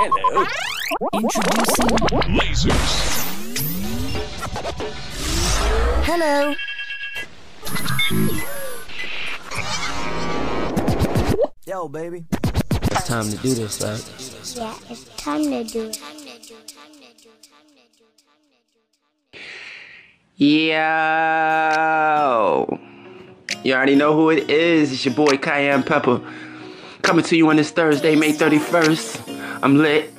Hello. Introducing Lasers. Hello. Yo, baby. It's time to do this, right? Yeah, it's time to do it. Yo! You already know who it is. It's your boy Cayenne Pepper. Coming to you on this Thursday, May 31st. I'm lit.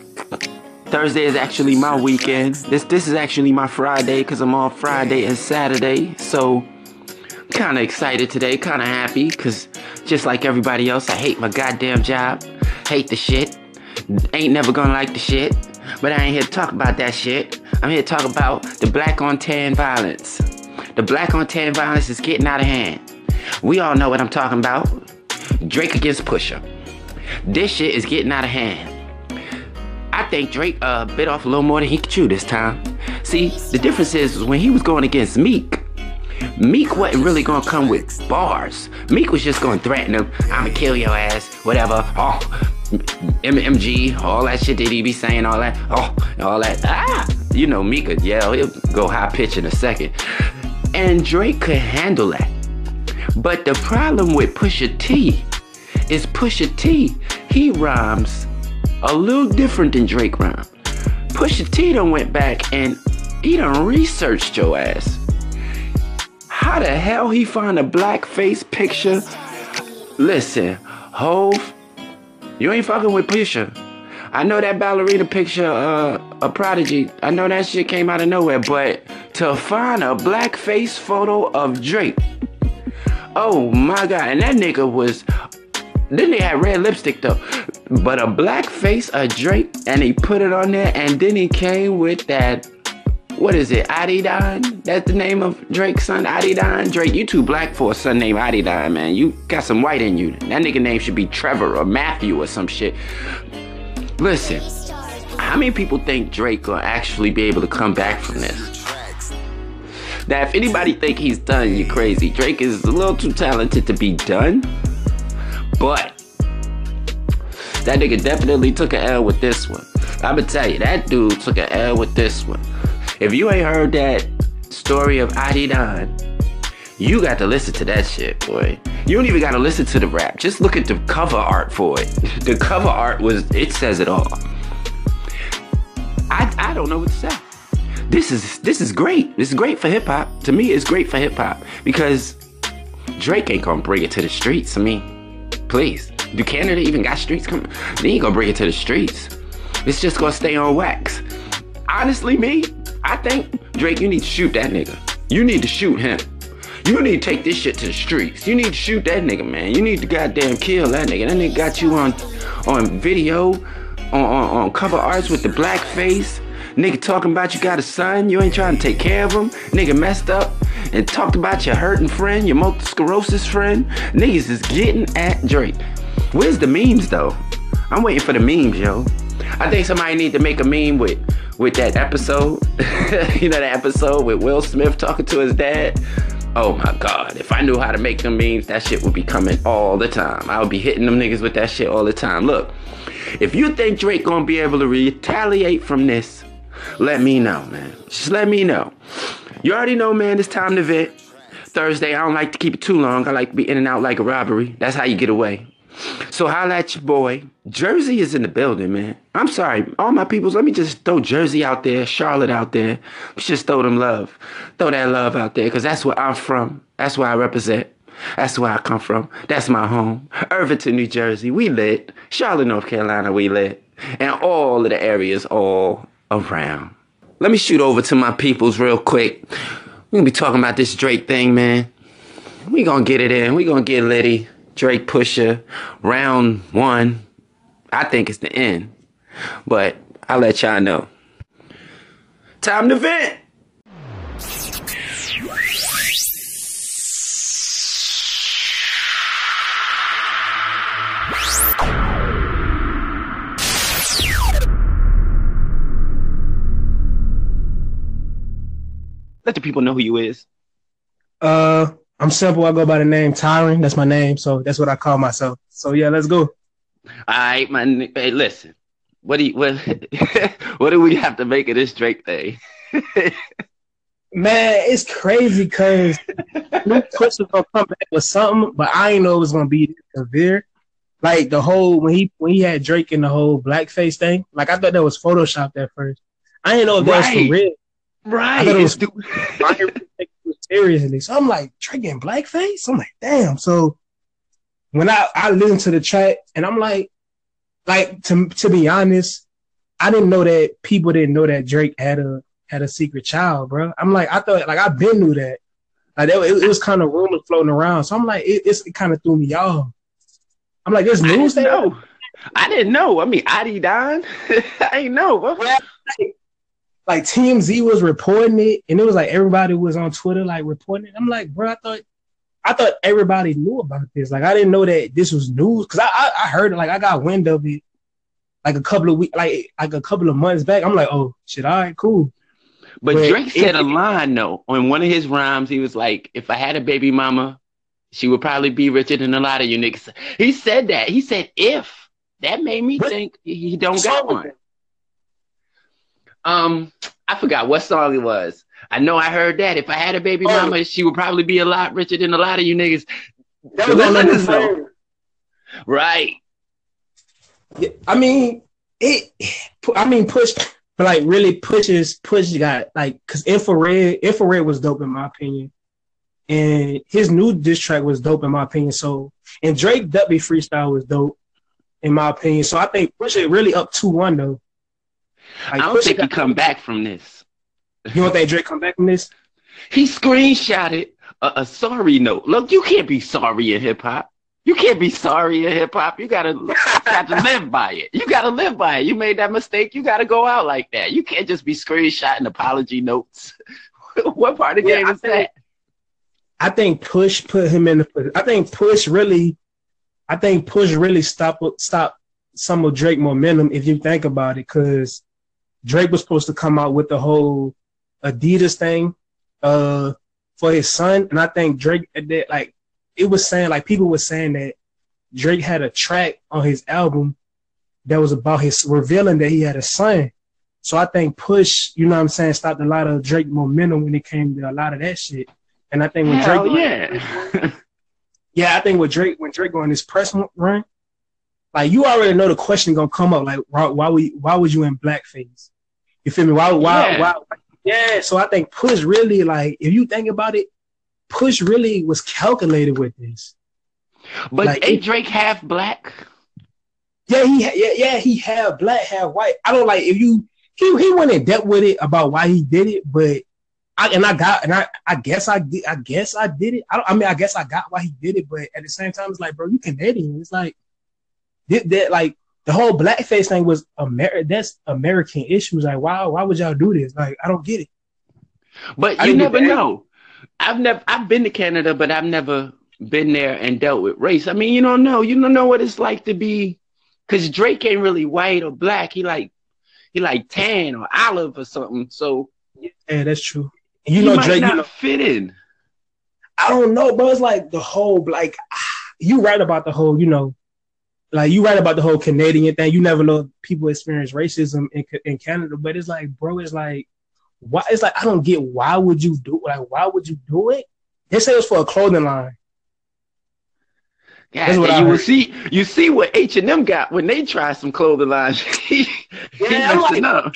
Thursday is actually my weekend. This this is actually my Friday because I'm off Friday and Saturday. So kind of excited today, kind of happy because just like everybody else, I hate my goddamn job. Hate the shit. Ain't never gonna like the shit. But I ain't here to talk about that shit. I'm here to talk about the black on tan violence. The black on tan violence is getting out of hand. We all know what I'm talking about. Drake against Pusha. This shit is getting out of hand. I think Drake uh, bit off a little more than he could chew this time. See, the difference is when he was going against Meek, Meek wasn't really gonna come with bars. Meek was just gonna threaten him, I'ma kill your ass, whatever. Oh, MMG, all that shit that he be saying, all that, oh, all that. Ah, you know, Meek could yell, he'll go high pitch in a second. And Drake could handle that. But the problem with Pusha T is Pusha T, he rhymes a little different than Drake rhyme. Pusha T done went back and he done researched your ass. How the hell he find a blackface picture? Listen, Hove, you ain't fucking with Pusha. I know that ballerina picture, uh, a prodigy. I know that shit came out of nowhere, but to find a blackface photo of Drake, oh my god, and that nigga was. Then they had red lipstick though, but a black face a Drake, and he put it on there, and then he came with that what is it, Adidon? That's the name of Drake's son, Adidon? Drake, you too black for a son named Adidon, man. You got some white in you. That nigga name should be Trevor or Matthew or some shit. Listen, how many people think Drake will actually be able to come back from this? Now, if anybody think he's done, you're crazy. Drake is a little too talented to be done, but that nigga definitely took an L with this one. I'ma tell you, that dude took an L with this one. If you ain't heard that story of Adidon, you got to listen to that shit, boy. You don't even got to listen to the rap. Just look at the cover art for it. The cover art was, it says it all. I, I don't know what to say. This is this is great. This is great for hip hop. To me, it's great for hip hop because Drake ain't gonna bring it to the streets. I mean, please. Do Canada even got streets coming? They ain't gonna bring it to the streets. It's just gonna stay on wax. Honestly, me, I think Drake, you need to shoot that nigga. You need to shoot him. You need to take this shit to the streets. You need to shoot that nigga, man. You need to goddamn kill that nigga. That nigga got you on on video, on, on, on cover arts with the black face. Nigga talking about you got a son, you ain't trying to take care of him. Nigga messed up and talked about your hurting friend, your multiple sclerosis friend. Niggas is getting at Drake. Where's the memes though? I'm waiting for the memes, yo. I think somebody need to make a meme with with that episode. you know that episode with Will Smith talking to his dad. Oh my god, if I knew how to make them memes, that shit would be coming all the time. I would be hitting them niggas with that shit all the time. Look, if you think Drake gonna be able to retaliate from this, let me know, man. Just let me know. You already know, man, it's time to vent. Thursday, I don't like to keep it too long. I like to be in and out like a robbery. That's how you get away. So holla at your boy. Jersey is in the building, man. I'm sorry, all my peoples. Let me just throw Jersey out there, Charlotte out there. Let's just throw them love, throw that love out there, cause that's where I'm from. That's where I represent. That's where I come from. That's my home. Irvington, New Jersey, we lit. Charlotte, North Carolina, we lit. And all of the areas all around. Let me shoot over to my peoples real quick. We're gonna be talking about this Drake thing, man. We gonna get it in. We gonna get Liddy. Drake Pusha, round one. I think it's the end. But I'll let y'all know. Time to vent. Let the people know who you is. Uh, I'm simple. I go by the name Tyron. That's my name, so that's what I call myself. So yeah, let's go. All right, man. Hey, listen. what do you, what what do we have to make of this Drake thing? Man, it's crazy because Push was gonna come back with something, but I didn't know it was gonna be severe. Like the whole when he when he had Drake in the whole blackface thing, like I thought that was photoshopped at first. I didn't know if that was for real. Right. I was- It's- I didn't really take it seriously. So I'm like, Drake in blackface? I'm like, damn. So when I, I listened to the track and I'm like, like to to be honest, I didn't know that people didn't know that Drake had a had a secret child, bro. I'm like, I thought like I been knew that. Like that, it, it was kind of rumors floating around. So I'm like, it, it kind of threw me off. I'm like, there's I news didn't know. I didn't know. I mean, Adidon. I ain't know. What- like TMZ was reporting it, and it was like everybody was on Twitter like reporting it. I'm like, bro, I thought, I thought everybody knew about this. Like, I didn't know that this was news because I, I, I heard it. Like, I got wind of it, like a couple of weeks, like like a couple of months back. I'm like, oh shit, all right, cool. But But Drake said a line though on one of his rhymes. He was like, "If I had a baby mama, she would probably be richer than a lot of you niggas." He said that. He said, "If." That made me think he don't got one. Um, I forgot what song it was. I know I heard that. If I had a baby Oh. mama, she would probably be a lot richer than a lot of you niggas. That was on the Right. Yeah, I mean, it. I mean, push, but like really pushes push got like because infrared infrared was dope in my opinion, and his new diss track was dope in my opinion. So and Drake Duppy freestyle was dope in my opinion. So I think push it really up two one though. Like, I don't think he come back from this. You want that Drake come back from this? He screenshotted a, a sorry note. Look, you can't be sorry in hip hop. You can't be sorry in hip hop. You gotta got to live by it. You gotta live by it. You made that mistake. You gotta go out like that. You can't just be screenshotting apology notes. what part of the Yeah, game I is think- that? I think Push put him in the. I think Push really, I think Push really stop stop some of Drake momentum if you think about it, because Drake was supposed to come out with the whole Adidas thing, uh, for his son, and I think Drake that like it was saying like people were saying that Drake had a track on his album that was about his revealing that he had a son. So I think Push, you know what I'm saying, stopped a lot of Drake momentum when it came to a lot of that shit. And I think when Hell Drake, yeah. yeah, I think with Drake, when Drake go on his press run, like you already know the question gonna come up, like why, why we, why was you in blackface? You feel me? Why, why, Yeah. why? Yeah. So I think Push really, like, if you think about it, Push really was calculated with this. but Like, ain't Drake half black? Yeah, he, ha- yeah, yeah, he had black, half white. I don't like if you, he, he went in depth with it about why he did it, but I and I got and I, I guess I did, I guess I did it. I don't, I mean, I guess I got why he did it, but at the same time, it's like, bro, you Canadian. It's like, that, that like the whole blackface thing was Amer- that's American issues. Like, why, why would y'all do this? Like, I don't get it. But I you never know. I've never I've been to Canada, but I've never been there and dealt with race. I mean, you don't know. You don't know what it's like to be because Drake ain't really white or black. He like he like tan or olive or something. So Yeah, that's true. And you know, might Drake, not you know, fit in. I don't know, but It's like the whole like ah, you right about the whole, you know, like you right about the whole Canadian thing. You never know people experience racism in in Canada, but it's like, bro, it's like why? It's like I don't get why would you do like why would you do it? They say it was for a clothing line. Yeah, That's what you will see you see what H and M got when they try some clothing lines. Yeah, I'm like-.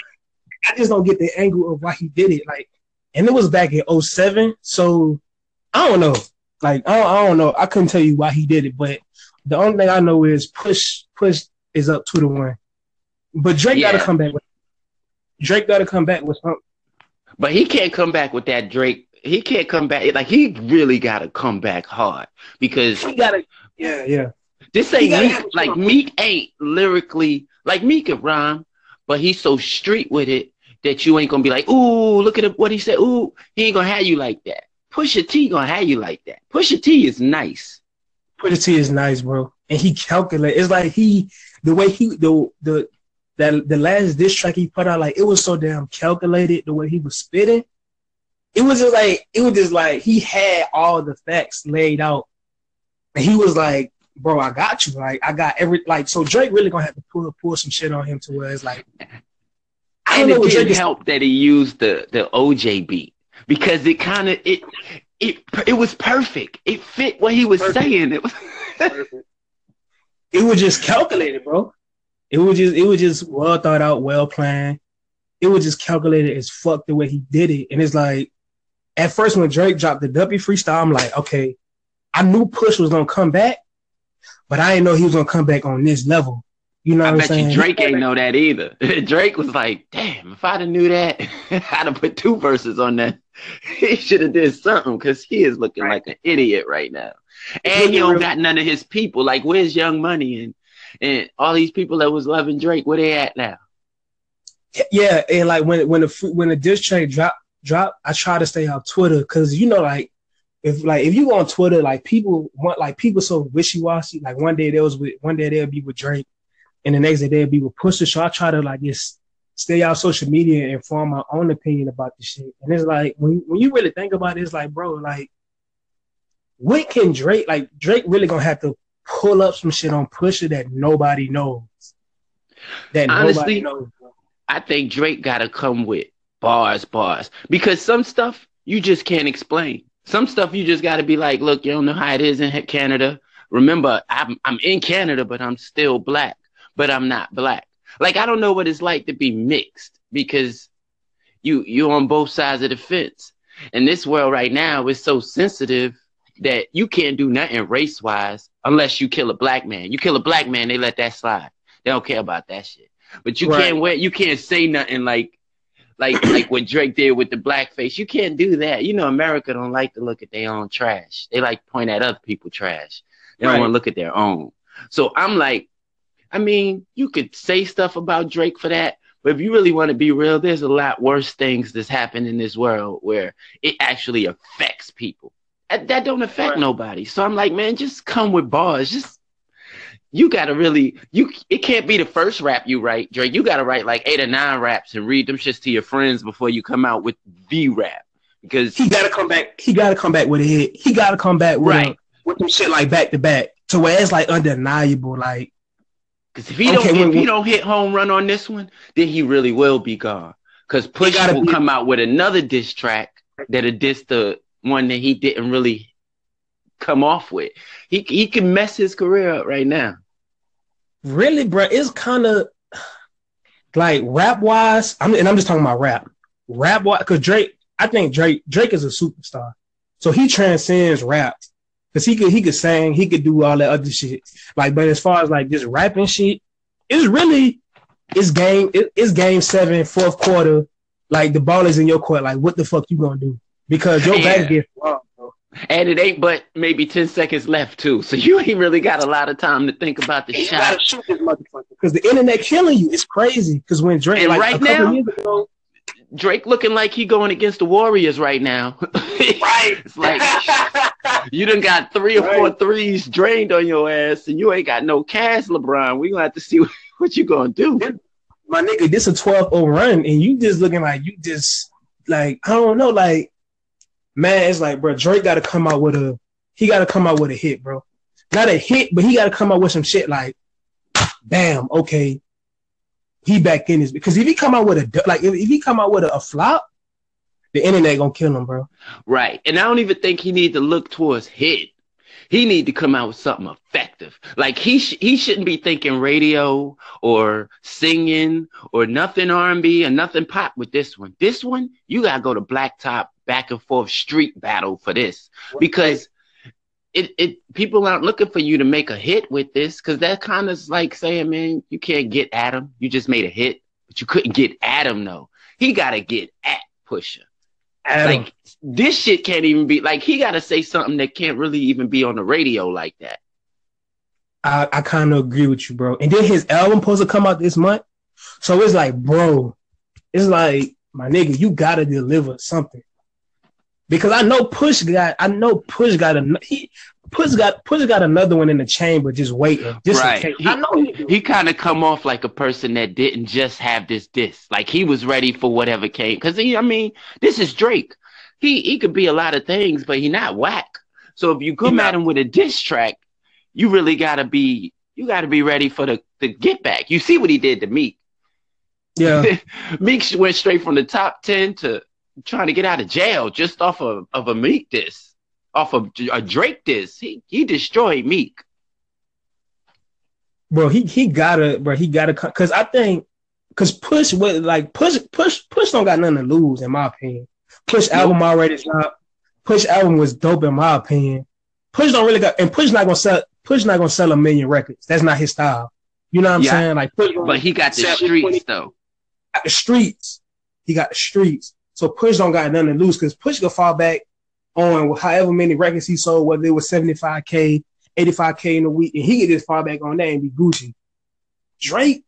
I just don't get the angle of why he did it. Like, and it was back in 07, so I don't know. Like, I don't, I don't know. I couldn't tell you why he did it, but the only thing I know is push push is up two to one. But Drake got to come back with Drake got to come back with something. But he can't come back with that Drake. He can't come back. Like he really got to come back hard because He got to, yeah, yeah. This ain't Meek. Like. Meek ain't lyrically like Meek can rhyme, but he's so street with it that you ain't gonna be like, ooh, look at what he said. Ooh, he ain't gonna have you like that. Pusha T gonna have you like that. Pusha T is nice. T is nice, bro, and he calculate. It's like he the way he the the that the last diss track he put out, like it was so damn calculated. The way he was spitting, it was just like it was just like he had all the facts laid out, and he was like bro, I got you. Like I got every like so Drake really gonna have to pull pull some shit on him to where it's like I And know it didn't help that he used the the OJ beat because it kind of it it it was perfect. It fit what he was Perfect. saying. It was it was just calculated, bro. It was just it was just well thought out, well planned. It was just calculated as fuck the way he did it. And it's like at first when Drake dropped the W freestyle, I'm like, okay, I knew Push was gonna come back, but I didn't know he was gonna come back on this level. You know I bet you Drake ain't know that either. Drake was like, "Damn, if I'd have knew that, I'd have put two verses on that. He should have did something because he is looking Right. like an idiot right now, and he, you don't got none of his people. Like, where's Young Money and and all these people that was loving Drake? Where they at now? Yeah, and like when when the when the diss track drop drop, I try to stay off Twitter because you know like if like if you go on Twitter, like people want like people so wishy washy. Like one day they was with one day they'll be with Drake, and the next day they'll be with Pusha. So I try to like just stay out social media and form my own opinion about the shit. And it's like when when you really think about it, it's like bro, like what can Drake like Drake really gonna have to pull up some shit on Pusha that nobody knows. That Honestly, nobody knows. bro. I think Drake got to come with bars, bars, because some stuff you just can't explain. Some stuff you just got to be like, look, you don't know how it is in Canada. Remember, I'm I'm in Canada, but I'm still black, but I'm not black. Like I don't know what it's like to be mixed because you you're on both sides of the fence. And this world right now is so sensitive that you can't do nothing race wise unless you kill a black man. You kill a black man, they let that slide. They don't care about that shit. But you Right. can't wear you can't say nothing like like like what Drake did with the blackface. You can't do that. You know, America don't like to look at their own trash. They like point at other people trash. They don't want to look at their own. So I'm like, I mean, you could say stuff about Drake for that, but if you really want to be real, there's a lot worse things that's happened in this world where it actually affects people. That, that don't affect Right. nobody. So I'm like, man, just come with bars. Just you gotta really you it can't be the first rap you write, Drake. You gotta write like eight or nine raps and read them shits to your friends before you come out with the rap. Because he gotta come back. He gotta come back with a hit. He gotta come back with Right. a, with some shit like back to back to where it's like undeniable. Like Because if he Okay, don't when- if he when- don't hit home run on this one, then he really will be gone. Because Push will be- come out with another diss track that'll diss the one that he didn't really come off with. He he can mess his career up right now. really, bro, it's kind of like rap wise. I'm and I'm just talking about rap. Rap wise, because Drake, I think Drake Drake is a superstar, so he transcends rap. Cause he could he could sing, he could do all that other shit. Like, but as far as like just rapping shit, it's really it's game it, it's game seven, fourth quarter. Like the ball is in your court. Like, what the fuck you gonna do? Because your Yeah. back gets wrong, bro. And it ain't but maybe 10 seconds left too. So you ain't really got a lot of time to think about the You shot. gotta shoot this motherfucker because the internet killing you. It's crazy. Because when Drake, And like right now- ago, Drake looking like he going against the Warriors right now. right? It's like you done got three or four Right. threes drained on your ass, and you ain't got no cash, LeBron. We gonna have to see what, what you gonna do. my nigga, this a 12 0 run, and you just looking like you just like I don't know, like man, it's like bro, Drake got to come out with a he got to come out with a hit, bro. Not a hit, but he got to come out with some shit like, bam, okay, he back in this because if he come out with a like if, if he come out with a, a flop, the internet gonna kill him, bro. Right. And I don't even think he need to look towards hit. He need to come out with something effective. Like he sh- he shouldn't be thinking radio or singing or nothing R&B or nothing pop with this one. This one, you got to go to blacktop back and forth street battle for this because it it people aren't looking for you to make a hit with this cuz that kind of like saying, man, you can't get at him. You just made a hit, but you couldn't get at him though. He got to get at Pusha. Adam, Like this shit can't even be like he got to say something that can't really even be on the radio like that. I, I kind of agree with you, bro. And then his album supposed to come out this month. So it's like, bro, it's like, my nigga, you gotta deliver something. Because I know Push got, I know Push got a, he, Push got, Push got another one in the chamber just waiting. Just Right. He- I know he. He kind of come off like a person that didn't just have this diss. Like he was ready for whatever came. Cause he, I mean, this is Drake. He he could be a lot of things, but he not whack. So if you come He not- at him with a diss track, you really gotta be you gotta be ready for the, the get back. You see what he did to Meek. Yeah. Meek went straight from the top ten to trying to get out of jail just off of, of a Meek diss, off of a uh, Drake diss. He he destroyed Meek. bro, he he gotta, bro, he gotta, because I think, because Push, what like Push, Push, Push don't got nothing to lose, in my opinion. Push album already dropped. Push album was dope, in my opinion. Push don't really got, and Push not gonna sell, Push not gonna sell a million records. That's not his style. You know what I'm Yeah. saying? Like, Push, But he got the streets 20 though. got the streets. He got the streets. So Push don't got nothing to lose because Push could fall back on however many records he sold, whether it was 75K, 85K in a week, and he could just fall back on that and be Gucci. Drake,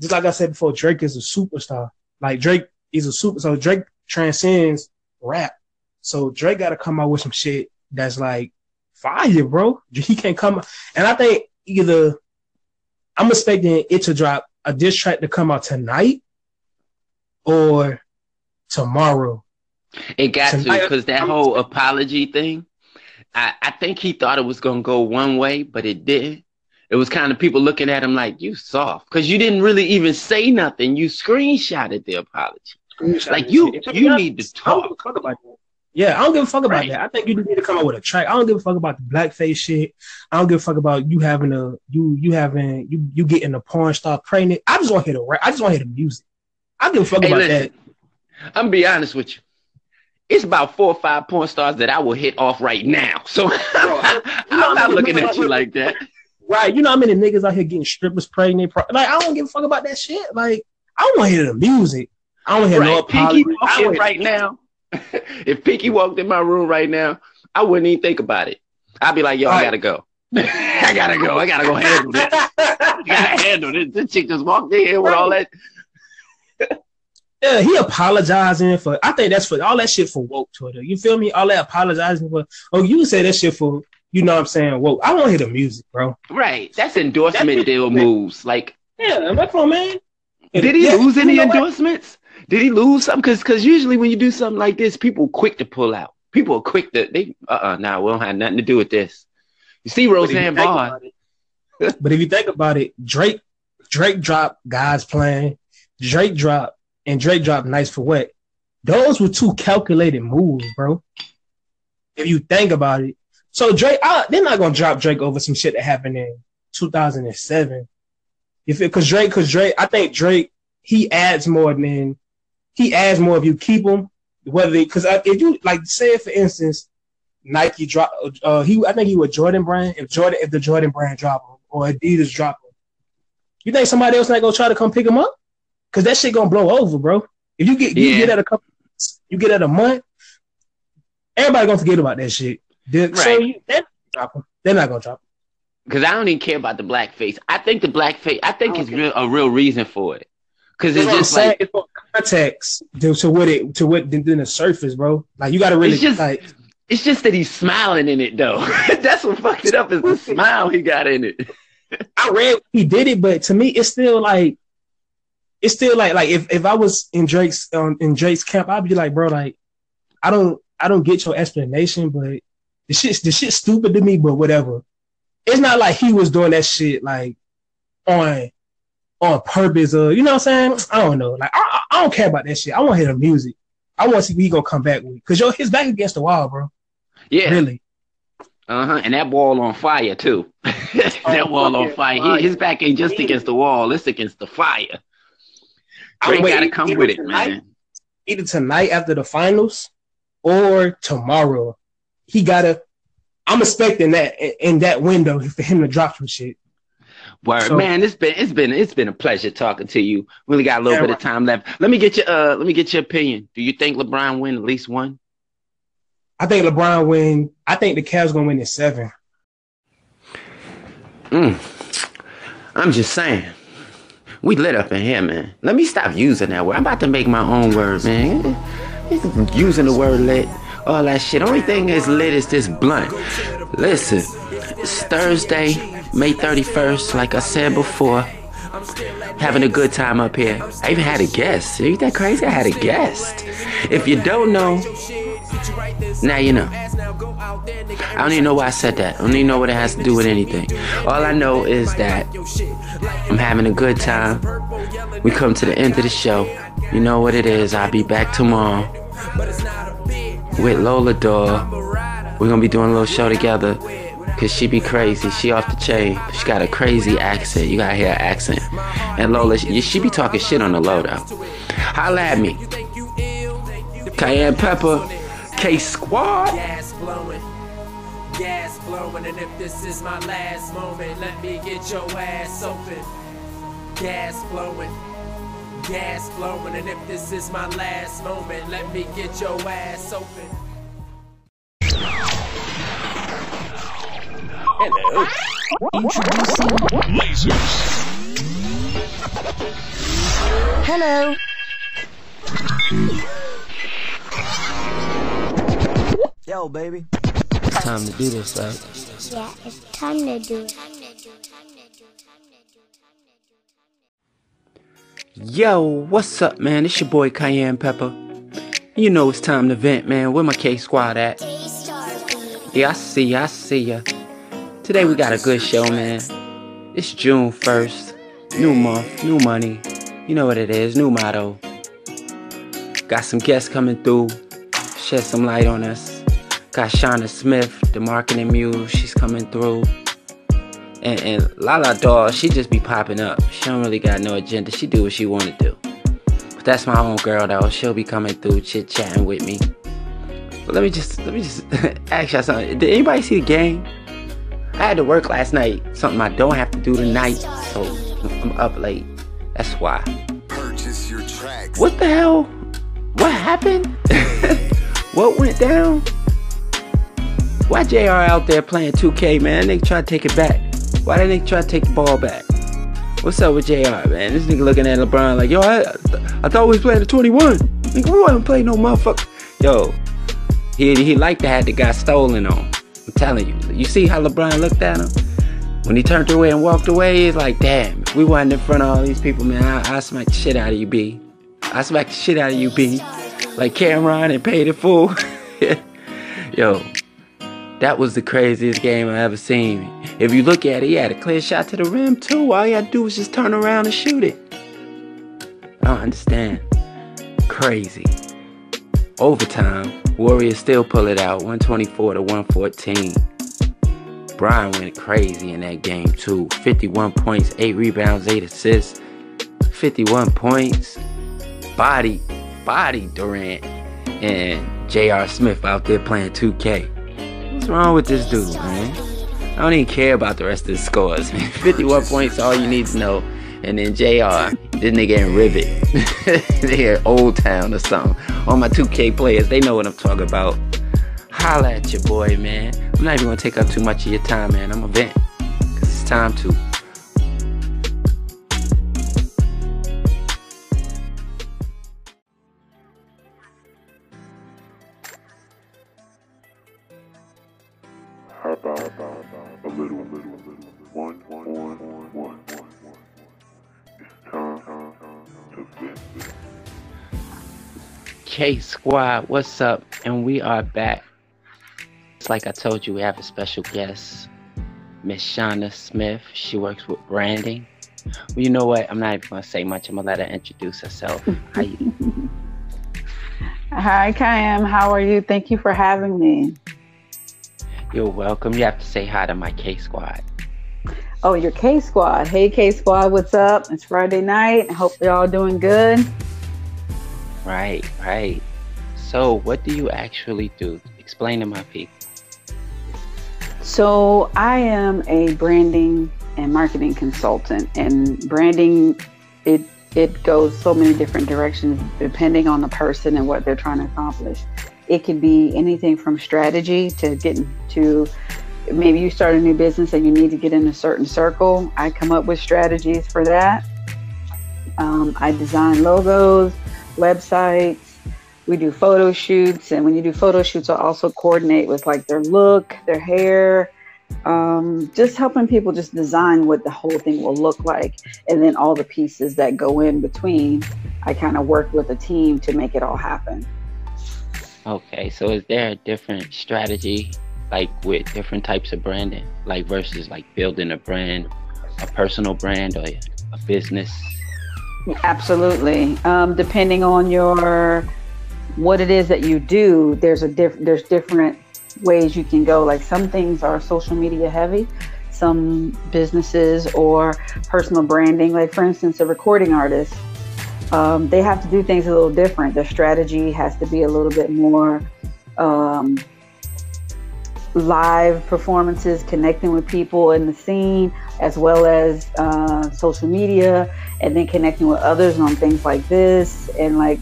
just like I said before, Drake is a superstar. Like Drake is a super so Drake transcends rap. So Drake gotta come out with some shit that's like fire, bro. He can't come and I think either I'm expecting it to drop a diss track to come out tonight or tomorrow. It got to because that whole apology thing. I, I think he thought it was gonna go one way, but it didn't. It was kind of people looking at him like you soft because you didn't really even say nothing. You screenshotted the apology. Like you, you need to I don't give a talk. about that. Yeah, I don't give a fuck about Right. that. I think you need to come out with a track. I don't give a fuck about the blackface shit. I don't give a fuck about you having a you you having you you getting a porn star pregnant. I just want to hear the rap. I just want to hear the music. I don't give a fuck Hey, about listen, I'm gonna be honest with you. It's about four or five porn stars that I will hit off right now. So I'm not looking at you like that. Right? You know how many niggas out here getting strippers pregnant? Like I don't give a fuck about that shit. Like I want to hear the music. I don't hear no Right, Pinky apology. I walked right now. if Pinky walked in my room right now, I wouldn't even think about it. I'd be like, yo, I gotta go. I gotta go. I gotta go handle this. I gotta handle this. This chick just walked in here with all that. Yeah, he apologizing for. I think that's for all that shit for woke Twitter. You feel me? All that apologizing for. Oh, you say that shit for. You know what I'm saying? Woke. I want to hear the music, bro. Right. That's endorsement That's- deal moves. Like, Yeah, that's on, man. did he Yeah, lose you any know what? endorsements? Did he lose something? Because because usually when you do something like this, people quick to pull out. People are quick to they uh uh nah, we don't have nothing to do with this. You see Roseanne Barr. but if you think about it, Drake, Drake dropped God's Plan, Drake dropped, and Drake dropped Nice for What. Those were two calculated moves, bro. If you think about it, so Drake, I, they're not gonna drop Drake over some shit that happened in 2007. If it, cause Drake, cause Drake, I think Drake, he adds more than he adds more if you keep him. Whether because if you like, say for instance, Nike drop, uh, he I think he was Jordan brand. If Jordan, if the Jordan brand drop him or Adidas drop him, you think somebody else not gonna try to come pick him up? Cause that shit gonna blow over, bro. If you get you Yeah. get at a couple, you get at a month, everybody gonna forget about that shit. They- So Right. you, they're, not gonna drop him. they're not gonna drop. Because I don't even care about the blackface. I think the blackface, I think I it's real, a real reason for it. Because That's it's just saying. like, it's more context to, to what it to what than, than the surface, bro. Like you gotta really It's just- like it's just that he's smiling in it though. That's what fucked it up is the smile he got in it. I read he did it, but to me, it's still like, it's still like, like if, if I was in Drake's um, in Drake's camp, I'd be like, bro, like, I don't, I don't get your explanation, but the shit, the shit stupid to me, but whatever. It's not like he was doing that shit like on, on purpose or you know what I'm saying? I don't know. Like, I, I, don't care about that shit. I want to hear the music. I want to see what he gonna come back with, cause yo, his back against the wall, bro. Yeah. Really. Uh huh. And that wall on fire too. that Oh, wall on fire. fire. He, his back ain't just against the wall. It's against the fire. I'm Drake waiting gotta come either with it, tonight- man. either tonight after the finals or tomorrow. He gotta. I'm expecting that in, that window for him to drop some shit. Word, So- man. It's been it's been it's been a pleasure talking to you. We only got a little bit right. of time left. Let me get your uh let me get your opinion. Do you think LeBron win at least one? I think LeBron win. I think the Cavs gonna win in seven. I'm just saying. We lit up in here, man. Let me stop using that word. I'm about to make my own word, man. Using the word lit, all that shit. Only thing that's lit is this blunt. Listen, it's Thursday, May 31st, like I said before. Having a good time up here. I even had a guest. Ain't that crazy? I had a guest. If you don't know, Now you know. I don't even know why I said that. I don't even know what it has to do with anything. All I know is that I'm having a good time. We come to the end of the show. You know what it is. I'll be back tomorrow with Lola Dog. We're gonna be doing a little show together. Cause she be crazy. She off the chain. She got a crazy accent. You gotta hear her accent. And Lola, she, she be talking shit on the low though. Holla at me. Cayenne Pepper, K Squad. Gas blowing, gas blowing, and if this is my last moment, let me get your ass open. Gas blowing, gas blowing, and if this is my last moment, let me get your ass open. Hello. Introducing Hello. Yo, baby. It's time to do this, right? Yeah, it's time to do it. Yo, what's up, man? It's your boy Cayenne Pepper. You know it's time to vent, man. Where my K Squad at? Yeah, I see ya, I see ya. Today we got a good show, man. It's June 1st. New month, new money. You know what it is, new motto. Got some guests coming through, shed some light on us. Got Shauna Smith, the marketing muse, she's coming through. And, and Lala Doll, she just be popping up. She don't really got no agenda. She do what she wanna do. But that's my own girl though. She'll be coming through, chit chatting with me. But let me just let me just ask y'all something. Did anybody see the game? I had to work last night. Something I don't have to do tonight. So I'm up late. That's why. Purchase your tracks. What the hell? What happened? what went down? Why JR out there playing 2K, man? Nigga try to take it back. Why that nigga try to take the ball back? What's up with JR, man? This nigga looking at LeBron like, yo, I, I thought we was playing the 21. Nigga, we wasn't playing no motherfucker. Yo, he, he liked to have the guy stolen on. I'm telling you. You see how LeBron looked at him? When he turned away and walked away, he's like, damn, if we wasn't in front of all these people, man, I, I smack the shit out of you, B. I smack the shit out of you, B. Like Cameron and paid it full. Yo, that was the craziest game I ever seen. If you look at it, he had a clear shot to the rim too. All you had to do was just turn around and shoot it. I don't understand. Crazy. Overtime, Warriors still pull it out, 124 to 114. Bron went crazy in that game too. 51 points, 8 rebounds, 8 assists. 51 points. Body, body Durant. And J.R. Smith out there playing 2K. What's wrong with this dude, man? I don't even care about the rest of the scores. 51 points, all you need to know. And then JR, this nigga in Rivet. they in Old Town or something. All my 2K players, they know what I'm talking about. Holla at your boy, man. I'm not even gonna take up too much of your time, man. I'm a vent. Cause it's time to. K Squad, what's up? And we are back. It's like I told you, we have a special guest, Miss Shauna Smith. She works with branding. Well, you know what? I'm not even gonna say much. I'm gonna let her introduce herself. How you? Hi, Cayenne. How are you? Thank you for having me. You're welcome. You have to say hi to my K Squad. Oh, your K Squad. Hey, K Squad, what's up? It's Friday night. I hope you're all doing good. Right, right. So, what do you actually do? Explain to my people. So, I am a branding and marketing consultant, and branding it it goes so many different directions depending on the person and what they're trying to accomplish. It could be anything from strategy to getting to maybe you start a new business and you need to get in a certain circle. I come up with strategies for that. Um, I design logos, websites. We do photo shoots, and when you do photo shoots, I also coordinate with like their look, their hair, um, just helping people just design what the whole thing will look like, and then all the pieces that go in between. I kind of work with a team to make it all happen. Okay, so is there a different strategy, like with different types of branding, like versus like building a brand, a personal brand or a business? Absolutely. Um, depending on your what it is that you do, there's a diff- there's different ways you can go. Like some things are social media heavy, some businesses or personal branding. Like for instance, a recording artist, um, they have to do things a little different. Their strategy has to be a little bit more um, live performances, connecting with people in the scene, as well as uh, social media, and then connecting with others on things like this, and like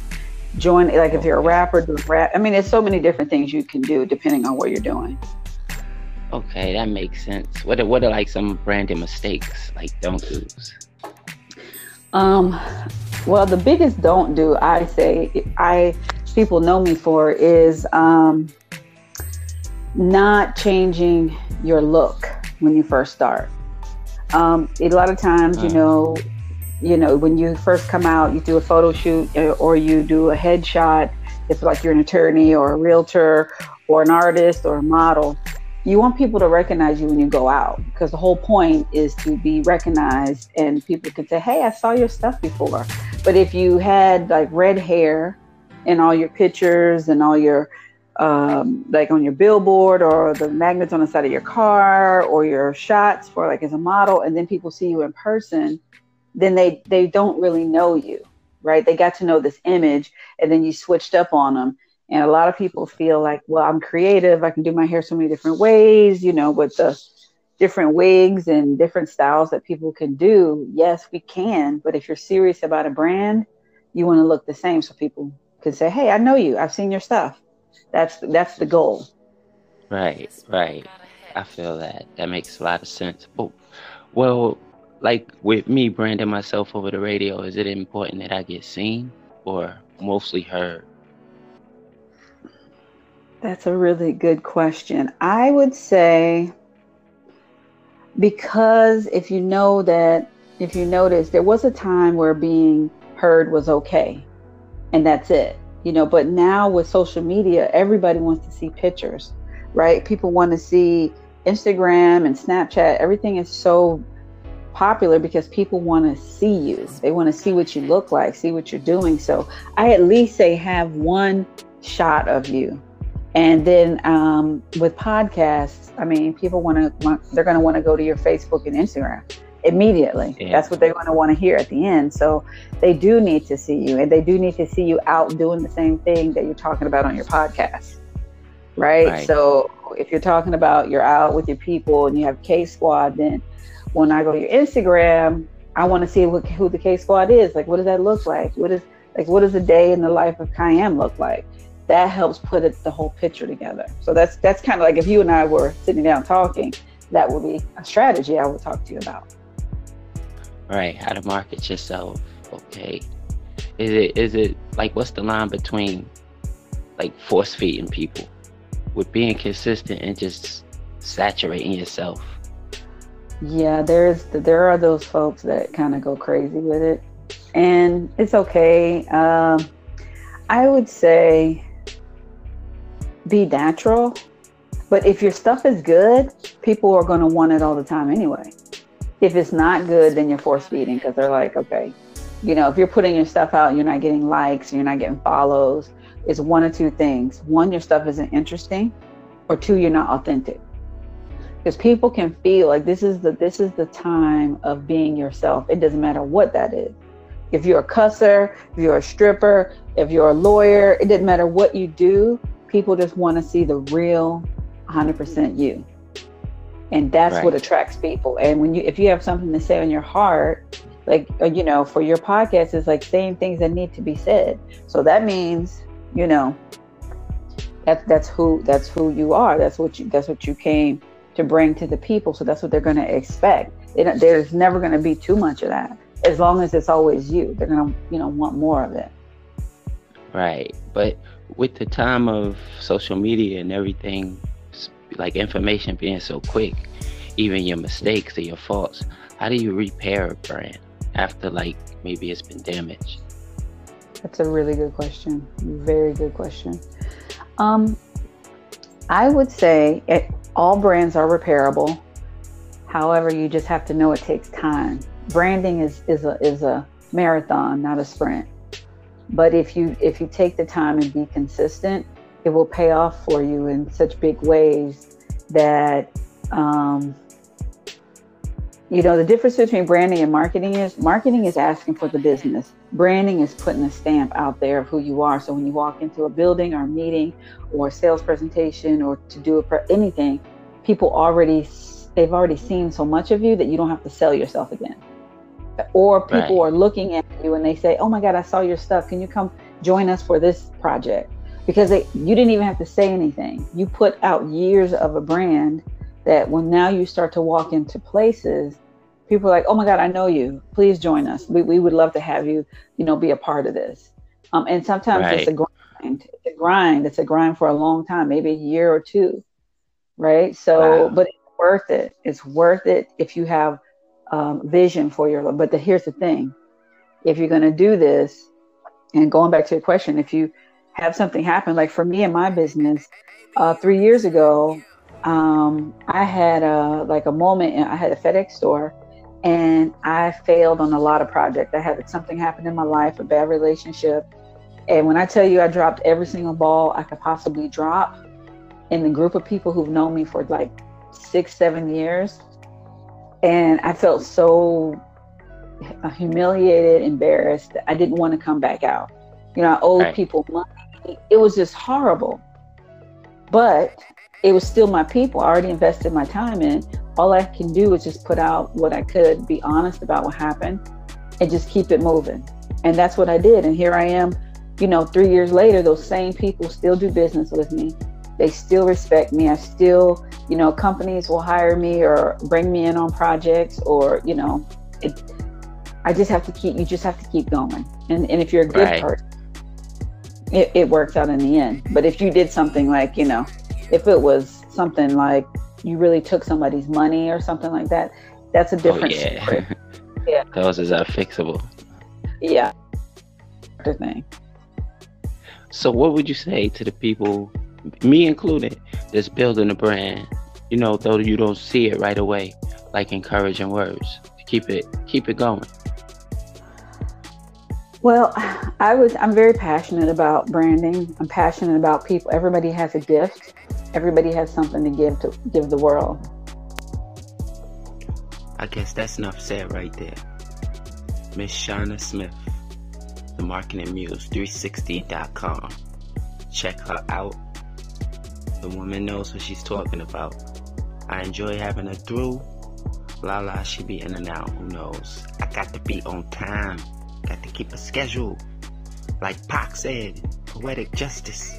join like if you're a rapper do rap i mean there's so many different things you can do depending on what you're doing. Okay that makes sense. What are, what are like some branding mistakes like don't do's? Um well the biggest don't do i say i people know me for is um not changing your look when you first start um a lot of times you know you know, when you first come out, you do a photo shoot uh, or you do a headshot. It's like you're an attorney or a realtor or an artist or a model. You want people to recognize you when you go out because the whole point is to be recognized and people can say, Hey, I saw your stuff before. But if you had like red hair in all your pictures and all your, um, like on your billboard or the magnets on the side of your car or your shots for like as a model, and then people see you in person, then they they don't really know you right? They got to know this image and then you switched up on them and a lot of people feel like well i'm creative i can do my hair so many different ways you know with the different wigs and different styles that people can do. Yes we can but if you're serious about a brand you want to look the same so people can say hey i know you i've seen your stuff that's that's the goal. Right right. I feel that. That makes a lot of sense. Oh, well like with me branding myself over the radio, is it important that I get seen or mostly heard? That's a really good question. I would say because if you know that, if you notice, there was a time where being heard was okay and that's it, you know, but now with social media, everybody wants to see pictures, right? People want to see Instagram and Snapchat, everything is so popular because people want to see you. They want to see what you look like, see what you're doing. So I at least say have one shot of you. And then um, with podcasts, I mean, people want to they're going to want to go to your Facebook and Instagram immediately. Yeah. That's what they're going to want to hear at the end. So they do need to see you and they do need to see you out doing the same thing that you're talking about on your podcast. Right? right. So if you're talking about you're out with your people and you have K Squad, then when I go to your Instagram, I want to see what, who the K Squad is. Like, what does that look like? What is like what does a day in the life of Cayenne look like? That helps put it, the whole picture together. So that's that's kind of like if you and I were sitting down talking, that would be a strategy I would talk to you about. Right, how to market yourself. Okay, is it is it like what's the line between like force feeding people with being consistent and just saturating yourself? Yeah, there's there are those folks that kind of go crazy with it, and it's okay. Um, I would say be natural, but if your stuff is good, people are going to want it all the time anyway. If it's not good, then you're force feeding because they're like, okay, you know, if you're putting your stuff out, you're not getting likes, you're not getting follows. It's one or two things: one, your stuff isn't interesting, or two, you're not authentic. Because people can feel like this is the this is the time of being yourself. It doesn't matter what that is. If you're a cusser if you're a stripper if you're a lawyer it doesn't matter what you do people just want to see the real 100% you and that's right. what attracts people and when you if you have something to say on your heart like uh, you know for your podcast is like saying things that need to be said so that means you know that's that's who that's who you are that's what you that's what you came to bring to the people. So that's what they're going to expect. It, there's never going to be too much of that. As long as it's always you, they're going to, you know, want more of it. Right. But with the time of social media and everything, like information being so quick, even your mistakes or your faults, how do you repair a brand after like maybe it's been damaged? That's a really good question. Very good question. Um, I would say it, all brands are repairable. However, you just have to know it takes time. Branding is is a is a marathon, not a sprint. But if you if you take the time and be consistent, it will pay off for you in such big ways that um, you know the difference between branding and marketing is marketing is asking for the business. Branding is putting a stamp out there of who you are. So when you walk into a building or a meeting or a sales presentation or to do a pre- anything people already they've already seen so much of you that you don't have to sell yourself again. Or people Right. are looking at you and they say oh my god i saw your stuff. Can you come join us for this project because they, you didn't even have to say anything. You put out years of a brand that when now you start to walk into places people are like oh my god i know you. Please join us. We, we would love to have you you know be a part of this. Um, and sometimes it's a grind. It's a grind. It's a grind for a long time maybe a year or two right? So Wow. but it's worth it. It's worth it if you have um, vision for your life. but the, here's the thing. If you're going to do this and going back to your question if you have something happen. Like for me in my business uh, three years ago um, i had a like a moment i had a fedex store and i failed on a lot of projects. I had something happen in my life a bad relationship and when i tell you i dropped every single ball i could possibly drop in the group of people who've known me for like six seven years and i felt so humiliated embarrassed that i didn't want to come back out. You know i owed Right. people money it was just horrible. But it was still my people i already invested my time in. All i can do is just put out what i could be honest about what happened and just keep it moving. And that's what i did. And here i am you know three years later those same people still do business with me. They still respect me. I still you know companies will hire me or bring me in on projects or you know it, i just have to keep you just have to keep going. And, and if you're a good Right. person it, it works out in the end but if you did something like you know if it was something like you really took somebody's money or something like that that's a Oh different yeah. story. Yeah. Those is unfixable. yeah the thing So what would you say to the people, me included, that's building a brand? You know, though you don't see it right away, like encouraging words to keep it keep it going. Well, I was I'm very passionate about branding. I'm passionate about people. Everybody has a gift. Everybody has something to give to give the world. I guess that's enough said right there. Miss Shauna Smith, the Marketing Muse 360.com. Check her out. The woman knows what she's talking about. I enjoy having her through. La la, she be in and out. Who knows? I got to be on time. Got to keep a schedule. Like Pac said, poetic justice.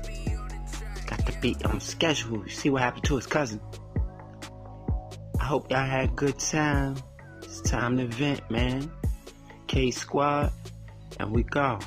Got to be on schedule. You see what happened to his cousin? I hope y'all had a good time. It's time to vent, man. K Squad, and we go.